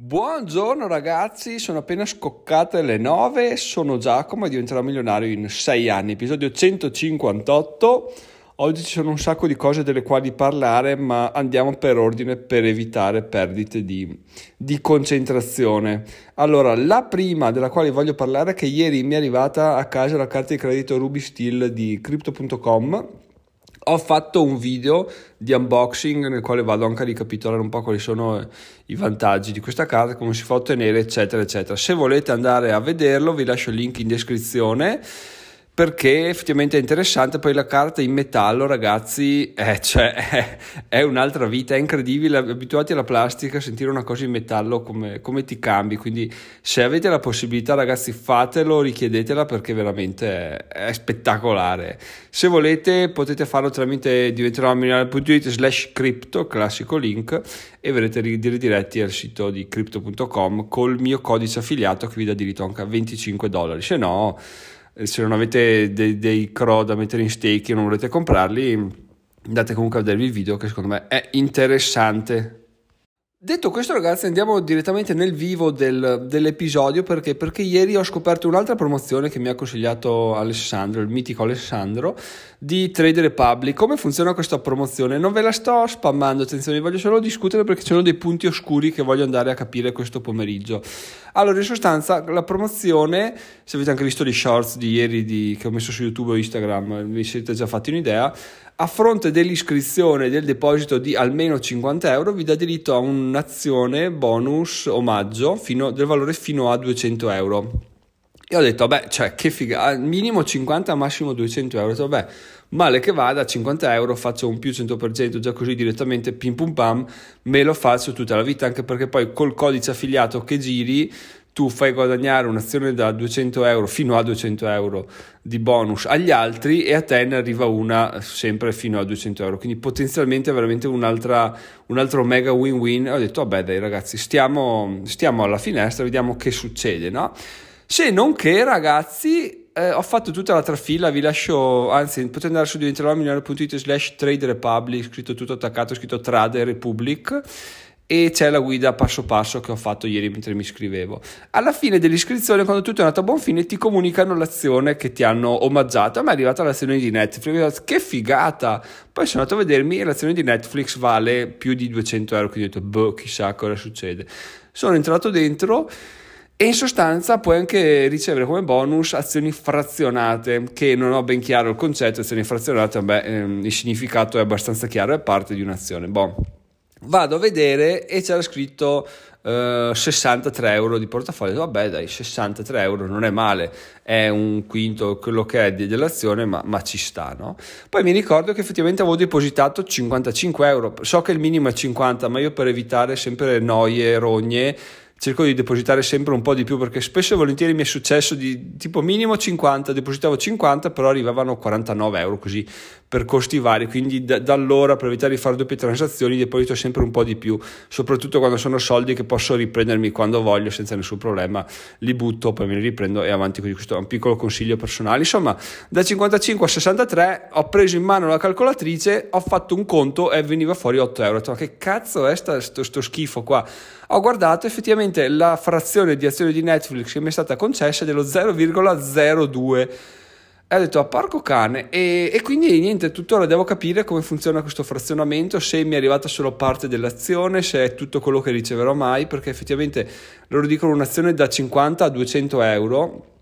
Buongiorno ragazzi, sono appena scoccate le 9, sono Giacomo e diventerò milionario in 6 anni, episodio 158. Oggi ci sono un sacco di cose delle quali parlare, ma andiamo per ordine per evitare perdite di, di concentrazione. Allora, la prima della quale voglio parlare è che ieri mi è arrivata a casa la carta di credito Ruby Steel di Crypto.com ho fatto un video di unboxing nel quale vado anche a ricapitolare un po' quali sono i vantaggi di questa carta, come si fa a ottenere, eccetera, eccetera. Se volete andare a vederlo, vi lascio il link in descrizione perché effettivamente è interessante. Poi la carta in metallo, ragazzi, è, cioè, è, è un'altra vita, è incredibile. Abituati alla plastica, sentire una cosa in metallo come, come, ti cambi. Quindi, se avete la possibilità, ragazzi, fatelo, richiedetela perché veramente è, è spettacolare. Se volete, potete farlo tramite diventeròmilionario.it slash crypto, classico link, e verrete ridiretti al sito di crypto.com col mio codice affiliato che vi dà diritto anche a 25 dollari. Se no se non avete dei, dei CRO da mettere in stake e non volete comprarli, andate comunque a vedervi il video che secondo me è interessante. Detto questo ragazzi andiamo direttamente nel vivo del, dell'episodio perché? perché ieri ho scoperto un'altra promozione che mi ha consigliato Alessandro, il mitico Alessandro di Trade Republic. Come funziona questa promozione? Non ve la sto spammando, attenzione, voglio solo discutere perché ci sono dei punti oscuri che voglio andare a capire questo pomeriggio. Allora in sostanza la promozione, se avete anche visto gli shorts di ieri di, che ho messo su YouTube o Instagram, vi siete già fatti un'idea, a fronte dell'iscrizione del deposito di almeno 50 euro vi dà diritto a un'azione bonus omaggio fino, del valore fino a 200 euro. E ho detto, vabbè, cioè, che figa, minimo 50, massimo 200 euro. Ho detto, vabbè, male che vada, 50 euro faccio un più 100%, già così direttamente, pim pum pam, me lo faccio tutta la vita, anche perché poi col codice affiliato che giri tu fai guadagnare un'azione da 200 euro fino a 200 euro di bonus agli altri e a te ne arriva una sempre fino a 200 euro. Quindi potenzialmente veramente un'altra, un altro mega win win ho detto vabbè dai ragazzi stiamo, stiamo alla finestra vediamo che succede no? se non che ragazzi eh, ho fatto tutta la trafila vi lascio anzi potete andare su diventeròmilionario.it slash trade republic scritto tutto attaccato scritto trade republic e c'è la guida passo passo che ho fatto ieri mentre mi iscrivevo. Alla fine dell'iscrizione, quando tutto è andato a buon fine, ti comunicano l'azione che ti hanno omaggiato. A me è arrivata l'azione di Netflix, che figata! Poi sono andato a vedermi e l'azione di Netflix vale più di 200 euro, quindi ho detto, boh, chissà cosa succede. Sono entrato dentro e in sostanza puoi anche ricevere come bonus azioni frazionate, che non ho ben chiaro il concetto, azioni frazionate, beh, ehm, il significato è abbastanza chiaro, è parte di un'azione. Boh Vado a vedere e c'era scritto eh, 63 euro di portafoglio. Vabbè, dai, 63 euro non è male, è un quinto quello che è dell'azione, ma, ma ci sta, no? Poi mi ricordo che effettivamente avevo depositato 55 euro. So che il minimo è 50, ma io per evitare sempre noie, rogne cerco di depositare sempre un po' di più perché spesso e volentieri mi è successo di tipo minimo 50, depositavo 50 però arrivavano 49 euro così per costi vari, quindi da, da allora per evitare di fare doppie transazioni deposito sempre un po' di più, soprattutto quando sono soldi che posso riprendermi quando voglio senza nessun problema, li butto, poi me li riprendo e avanti così, questo è un piccolo consiglio personale. Insomma, da 55 a 63 ho preso in mano la calcolatrice, ho fatto un conto e veniva fuori 8 euro, ho detto, ma che cazzo è sto, sto, sto schifo qua? Ho guardato effettivamente la frazione di azione di Netflix che mi è stata concessa è dello 0,02 e ho detto a parco cane. E, e, quindi niente, tuttora devo capire come funziona questo frazionamento, se mi è arrivata solo parte dell'azione, se è tutto quello che riceverò mai, perché effettivamente loro dicono un'azione da 50 a 200 euro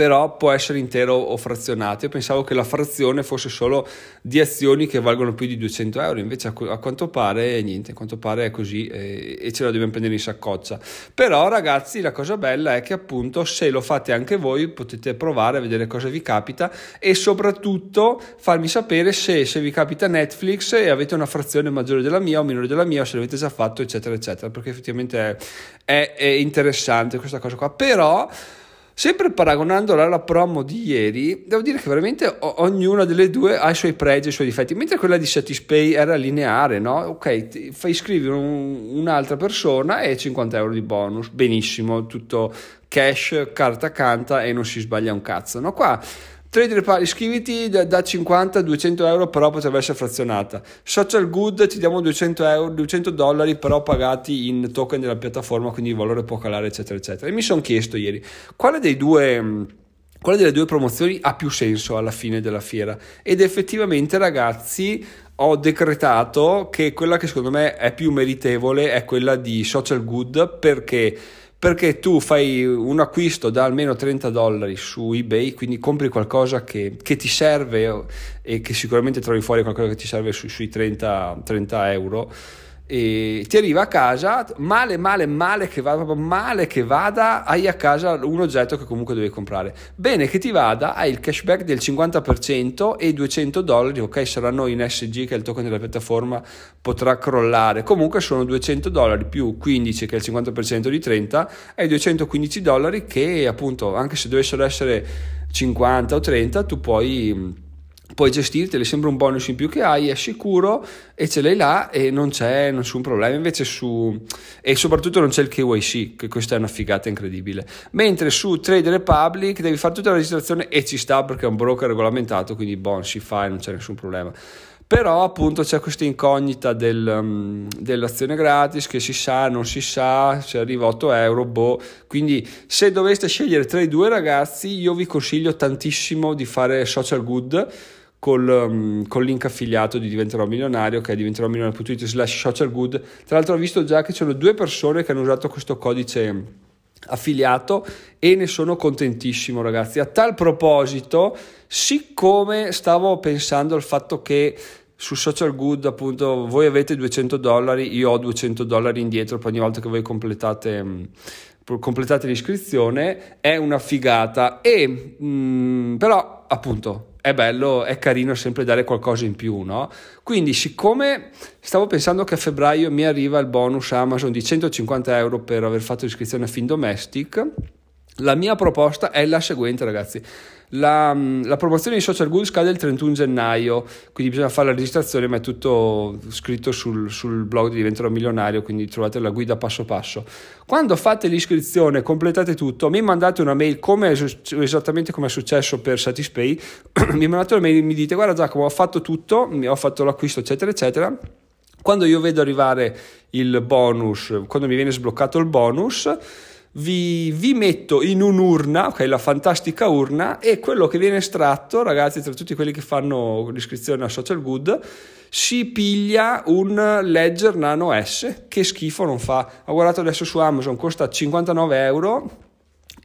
però può essere intero o frazionato. Io pensavo che la frazione fosse solo di azioni che valgono più di 200 euro, invece a, a quanto pare niente, a quanto pare è così e, e ce la dobbiamo prendere in saccoccia. Però ragazzi la cosa bella è che appunto se lo fate anche voi potete provare a vedere cosa vi capita e soprattutto farmi sapere se, se vi capita Netflix e avete una frazione maggiore della mia o minore della mia o se l'avete già fatto eccetera eccetera perché effettivamente è, è, è interessante questa cosa qua. Però Sempre paragonandola alla promo di ieri, devo dire che veramente ognuna delle due ha i suoi pregi e i suoi difetti, mentre quella di Satispay era lineare, no? Ok, fai iscrivere un, un'altra persona e 50 euro di bonus, benissimo, tutto cash, carta canta e non si sbaglia un cazzo, no? Qua Trader Pal, iscriviti da, da 50 a 200 euro, però potrebbe essere frazionata. Social Good ti diamo 200, euro, 200 dollari, però pagati in token della piattaforma, quindi il valore può calare, eccetera, eccetera. E mi sono chiesto ieri quale dei due quale delle due promozioni ha più senso alla fine della fiera ed effettivamente ragazzi ho decretato che quella che secondo me è più meritevole è quella di social good perché perché tu fai un acquisto da almeno 30 dollari su eBay, quindi compri qualcosa che, che ti serve e che sicuramente trovi fuori qualcosa che ti serve su, sui 30, 30 euro e ti arriva a casa, male, male, male che vada, proprio male che vada, hai a casa un oggetto che comunque devi comprare. Bene che ti vada, hai il cashback del 50% e i 200 dollari, ok, saranno in SG che è il token della piattaforma, potrà crollare. Comunque sono 200 dollari più 15 che è il 50% di 30, e 215 dollari che appunto, anche se dovessero essere 50 o 30, tu puoi puoi gestirteli, sembra un bonus in più che hai, è sicuro e ce l'hai là e non c'è nessun problema. Invece su e soprattutto non c'è il KYC, che questa è una figata incredibile. Mentre su Trade Republic devi fare tutta la registrazione e ci sta perché è un broker regolamentato, quindi bon, si fa e non c'è nessun problema. Però appunto c'è questa incognita del, um, dell'azione gratis che si sa, non si sa, se arriva 8 euro, boh. Quindi se doveste scegliere tra i due ragazzi io vi consiglio tantissimo di fare social good col, um, col, link affiliato di Diventerò Milionario che è diventeròmilionario.it slash social good. Tra l'altro ho visto già che ci sono due persone che hanno usato questo codice affiliato e ne sono contentissimo ragazzi. A tal proposito siccome stavo pensando al fatto che su social good appunto voi avete 200 dollari io ho 200 dollari indietro per ogni volta che voi completate mm, completate l'iscrizione è una figata. E mh, mm, però appunto è bello, è carino sempre dare qualcosa in più, no? Quindi, siccome stavo pensando che a febbraio mi arriva il bonus Amazon di 150 euro per aver fatto l'iscrizione a Fin Domestic, la mia proposta è la seguente, ragazzi. La, la, promozione di Social Good scade il 31 gennaio, quindi bisogna fare la registrazione, ma è tutto scritto sul, sul blog di Diventerò Milionario, quindi trovate la guida passo passo. Quando fate l'iscrizione, completate tutto, mi mandate una mail come, esattamente come è successo per Satispay, mi mandate una mail e mi dite guarda Giacomo ho fatto tutto, ho fatto l'acquisto eccetera eccetera. Quando io vedo arrivare il bonus, quando mi viene sbloccato il bonus, vi, vi, metto in un'urna, ok, la fantastica urna, e quello che viene estratto, ragazzi, tra tutti quelli che fanno l'iscrizione a Social Good, si piglia un Ledger Nano S, che schifo non fa. Ho guardato adesso su Amazon, costa 59 euro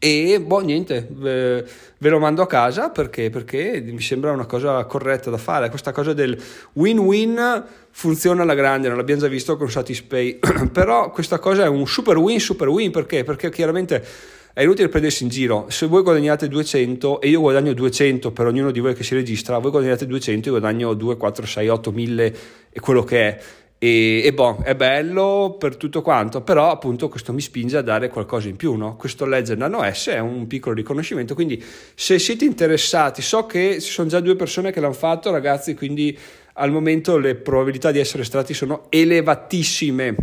e boh, niente, ve, ve, lo mando a casa perché, perché mi sembra una cosa corretta da fare. Questa cosa del win-win funziona alla grande, non l'abbiamo già visto con Satispay, però questa cosa è un super win, super win perché? Perché chiaramente è inutile prendersi in giro. Se voi guadagnate 200 e io guadagno 200 per ognuno di voi che si registra, voi guadagnate 200 e io guadagno 2, 4, 6, 8, 1000 e quello che è e, e bon, è bello per tutto quanto, però appunto questo mi spinge a dare qualcosa in più, no? Questo Legend Nano S è un piccolo riconoscimento, quindi se siete interessati, so che ci sono già due persone che l'hanno fatto, ragazzi, quindi al momento le probabilità di essere estratti sono elevatissime.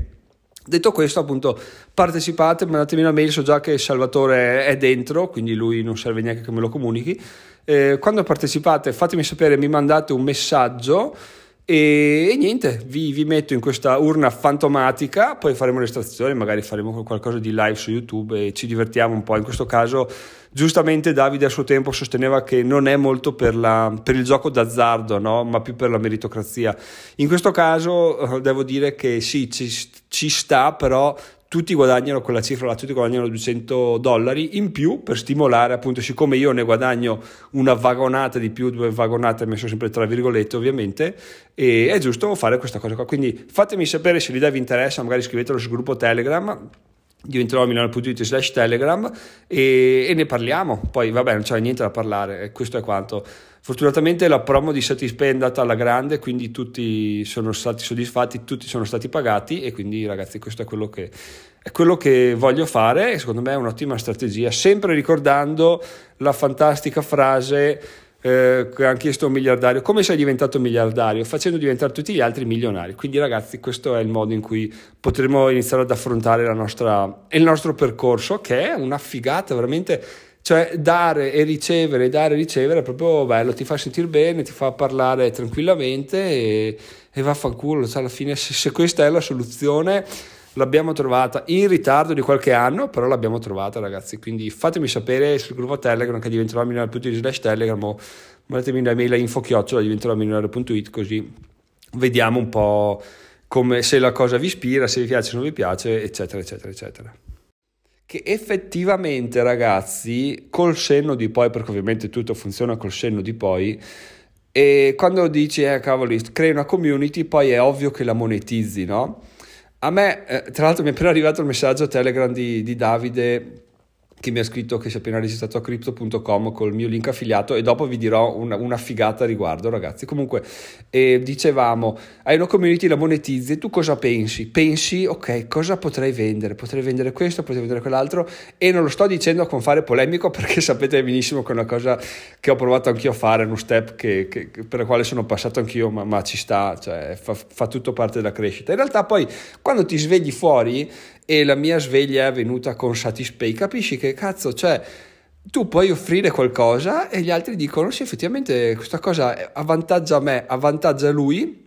Detto questo, appunto, partecipate, mandatemi una mail, so già che Salvatore è dentro, quindi lui non serve neanche che me lo comunichi. Eh, quando partecipate, fatemi sapere, mi mandate un messaggio e, e niente, vi, vi, metto in questa urna fantomatica, poi faremo l'estrazione, magari faremo qualcosa di live su YouTube e ci divertiamo un po'. In questo caso, giustamente Davide a suo tempo sosteneva che non è molto per, la, per il gioco d'azzardo, no? ma più per la meritocrazia. In questo caso eh, devo dire che sì, ci, ci sta, però tutti guadagnano quella cifra là, tutti guadagnano 200 dollari in più per stimolare, appunto, siccome io ne guadagno una vagonata di più, due vagonate messo sempre tra virgolette ovviamente, e è giusto fare questa cosa qua. Quindi fatemi sapere se l'idea vi interessa, magari scrivetelo sul gruppo Telegram diventerò milano.it slash telegram e, e, ne parliamo. Poi vabbè non c'è niente da parlare questo è quanto. Fortunatamente la promo di Satispay è andata alla grande quindi tutti sono stati soddisfatti tutti sono stati pagati e quindi ragazzi questo è quello che, è quello che voglio fare. E secondo me è un'ottima strategia sempre ricordando la fantastica frase eh, che hanno chiesto un miliardario, come sei diventato miliardario? Facendo diventare tutti gli altri milionari. Quindi ragazzi, questo è il modo in cui potremo iniziare ad affrontare nostra, il nostro percorso, che è una figata veramente cioè dare e ricevere, dare e ricevere è proprio bello, ti fa sentire bene, ti fa parlare tranquillamente e, e vaffanculo, cioè alla fine se, se questa è la soluzione l'abbiamo trovata in ritardo di qualche anno, però l'abbiamo trovata ragazzi, quindi fatemi sapere sul gruppo Telegram che diventerò milionario.it slash Telegram o mandatemi una mail a info chiocciola diventerò milionario.it così vediamo un po' come se la cosa vi ispira, se vi piace o non vi piace, eccetera, eccetera, eccetera che effettivamente ragazzi col senno di poi perché ovviamente tutto funziona col senno di poi e quando dici eh cavoli crei una community poi è ovvio che la monetizzi no? A me eh, tra l'altro mi è appena arrivato il messaggio telegram di, di Davide che mi ha scritto che si è appena registrato a crypto.com col mio link affiliato e dopo vi dirò una, una figata a riguardo ragazzi comunque eh, dicevamo hai una community la monetizzi tu cosa pensi? pensi ok cosa potrei vendere? potrei vendere questo, potrei vendere quell'altro e non lo sto dicendo con fare polemico perché sapete benissimo che è una cosa che ho provato anch'io a fare uno step che, che, per il quale sono passato anch'io ma, ma ci sta cioè fa, fa tutto parte della crescita in realtà poi quando ti svegli fuori e la mia sveglia è avvenuta con Satispay, capisci che cazzo, cioè tu puoi offrire qualcosa e gli altri dicono sì effettivamente questa cosa avvantaggia me, avvantaggia lui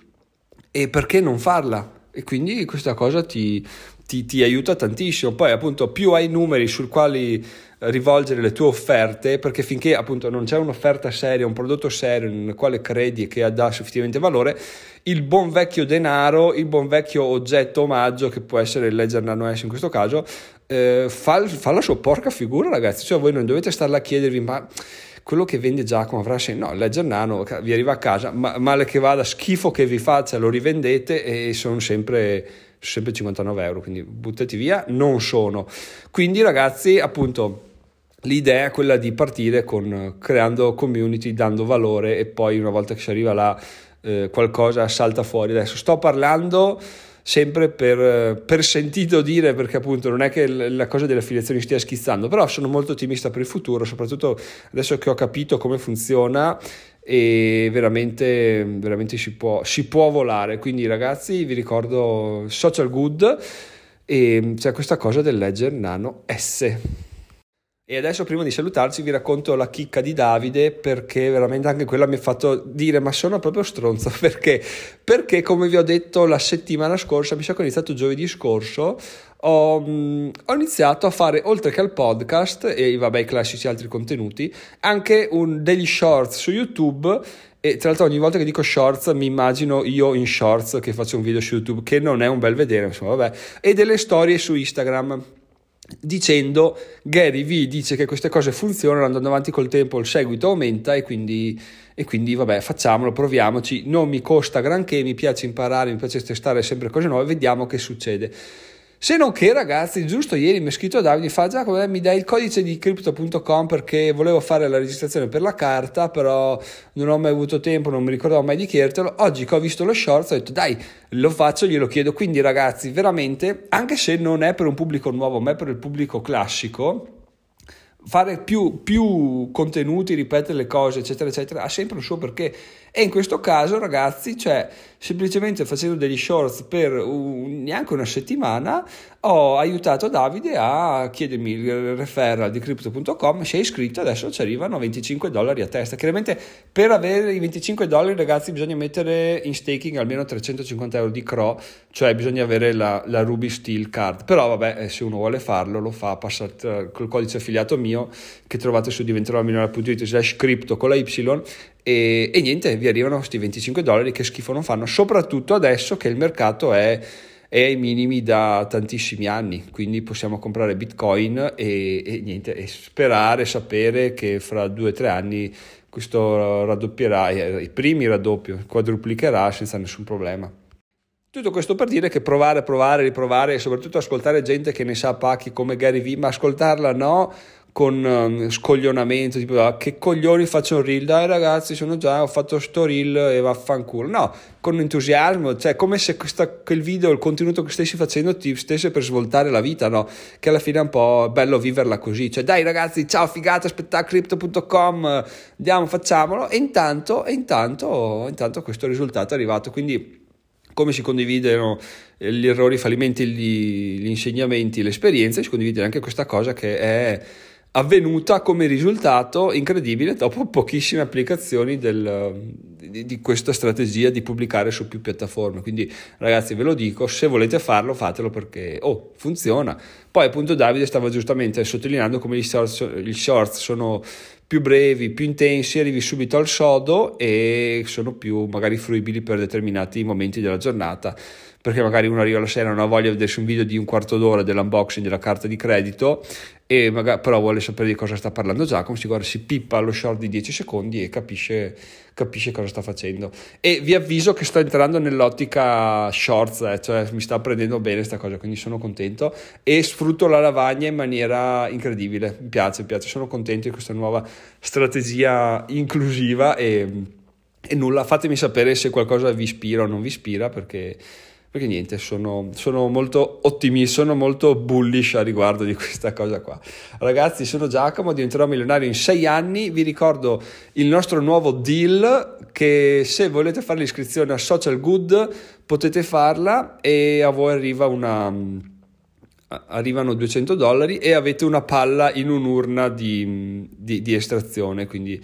e perché non farla? E quindi questa cosa ti, ti, ti aiuta tantissimo. Poi appunto più hai numeri sul quali rivolgere le tue offerte perché finché appunto non c'è un'offerta seria, un prodotto serio nel quale credi e che dà sufficientemente valore, il buon vecchio denaro, il buon vecchio oggetto omaggio che può essere il Ledger Nano S in questo caso, eh, fa, fa, la sua porca figura ragazzi, cioè voi non dovete starla a chiedervi ma quello che vende Giacomo avrà senso, no, il Nano vi arriva a casa, ma, male che vada, schifo che vi faccia, lo rivendete e sono sempre sempre 59 euro, quindi buttati via, non sono. Quindi ragazzi, appunto, l'idea è quella di partire con creando community, dando valore e poi una volta che si arriva là eh, qualcosa salta fuori. Adesso sto parlando sempre per, per, sentito dire, perché appunto non è che la cosa delle affiliazioni stia schizzando, però sono molto ottimista per il futuro, soprattutto adesso che ho capito come funziona e veramente, veramente si, può, si può volare. Quindi ragazzi vi ricordo Social Good e c'è questa cosa del Ledger Nano S. E adesso prima di salutarci vi racconto la chicca di Davide perché veramente anche quella mi ha fatto dire ma sono proprio stronzo perché? Perché come vi ho detto la settimana scorsa, mi sa che ho iniziato giovedì scorso, ho, mm, ho, iniziato a fare oltre che al podcast e vabbè i classici altri contenuti anche un, degli shorts su YouTube. E tra l'altro ogni volta che dico shorts mi immagino io in shorts che faccio un video su YouTube che non è un bel vedere insomma vabbè. E delle storie su Instagram dicendo Gary V dice che queste cose funzionano andando avanti col tempo il seguito aumenta e quindi, e quindi vabbè facciamolo proviamoci. Non mi costa granché mi piace imparare mi piace testare sempre cose nuove vediamo che succede se non che ragazzi, giusto ieri mi ha scritto Davide, fa Giacomo, eh, mi dai il codice di crypto.com perché volevo fare la registrazione per la carta, però non ho mai avuto tempo, non mi ricordavo mai di chiedertelo. Oggi che ho visto lo short ho detto dai, lo faccio, glielo chiedo. Quindi ragazzi, veramente, anche se non è per un pubblico nuovo, ma è per il pubblico classico, fare più, più contenuti, ripetere le cose, eccetera, eccetera, ha sempre un suo perché. E in questo caso, ragazzi, cioè, semplicemente facendo degli shorts per un, neanche una settimana, ho aiutato Davide a chiedermi il referral di crypto.com, si è iscritto, adesso ci arrivano 25 dollari a testa. Chiaramente per avere i 25 dollari, ragazzi, bisogna mettere in staking almeno 350 euro di CRO, cioè bisogna avere la, la Ruby Steel Card. Però vabbè, eh, se uno vuole farlo, lo fa, passa col codice affiliato mio che trovate su diventerò.it slash crypto con la Y e, e niente, vi arrivano questi 25 dollari che schifo non fanno, soprattutto adesso che il mercato è, è ai minimi da tantissimi anni, quindi possiamo comprare bitcoin e, e niente, e sperare, sapere che fra due o tre anni questo raddoppierà, eh, i primi raddoppio, quadruplicherà senza nessun problema. Tutto questo per dire che provare, provare, riprovare e soprattutto ascoltare gente che ne sa pacchi come Gary Vee, ma ascoltarla no, con um, scoglionamento, tipo ah, che coglioni faccio un reel, dai ragazzi sono già, ho fatto sto reel e vaffanculo, no, con entusiasmo, cioè come se questa, quel video, il contenuto che stessi facendo ti stesse per svoltare la vita, no, che alla fine è un po' bello viverla così, cioè dai ragazzi, ciao figata, spettacrypto.com, andiamo, facciamolo, e intanto, e intanto, intanto questo risultato è arrivato, quindi come si condividono gli errori, i fallimenti, gli, gli insegnamenti, le esperienze, si condivide anche questa cosa che è avvenuta come risultato incredibile dopo pochissime applicazioni del, di, di, questa strategia di pubblicare su più piattaforme. Quindi ragazzi ve lo dico, se volete farlo fatelo perché oh, funziona. Poi appunto Davide stava giustamente sottolineando come gli shorts, gli shorts sono più brevi, più intensi, arrivi subito al sodo e sono più magari fruibili per determinati momenti della giornata perché magari uno arriva la sera e non ha voglia di vedersi un video di un quarto d'ora dell'unboxing della carta di credito e magari, però vuole sapere di cosa sta parlando Giacomo, si guarda, si pippa lo short di 10 secondi e capisce, capisce cosa sta facendo. E vi avviso che sto entrando nell'ottica shorts, eh, cioè mi sta prendendo bene questa cosa, quindi sono contento e sfrutto la lavagna in maniera incredibile, mi piace, mi piace, sono contento di questa nuova strategia inclusiva e, e nulla, fatemi sapere se qualcosa vi ispira o non vi ispira perché perché niente, sono, sono molto ottimista, sono molto bullish a riguardo di questa cosa qua. Ragazzi, sono Giacomo, diventerò milionario in sei anni, vi ricordo il nostro nuovo deal che se volete fare l'iscrizione a Social Good potete farla e a voi arriva una arrivano 200 dollari e avete una palla in un'urna di, di, di estrazione, quindi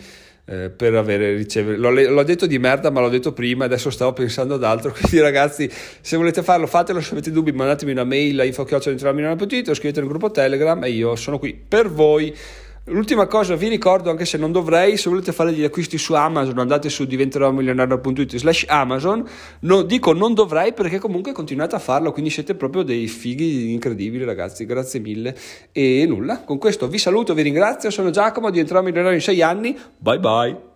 eh, per avere ricevere. L'ho, l'ho, detto di merda ma l'ho detto prima adesso stavo pensando ad altro. Quindi ragazzi se volete farlo fatelo. Se avete dubbi mandatemi una mail a info.it o scrivete nel gruppo telegram e io sono qui per voi L'ultima cosa vi ricordo, anche se non dovrei, se volete fare degli acquisti su Amazon, andate su diventeromilionario.it slash Amazon, no, dico non dovrei perché comunque continuate a farlo, quindi siete proprio dei fighi incredibili ragazzi, grazie mille. E nulla, con questo vi saluto, vi ringrazio, sono Giacomo, diventerò milionario in sei anni, bye bye.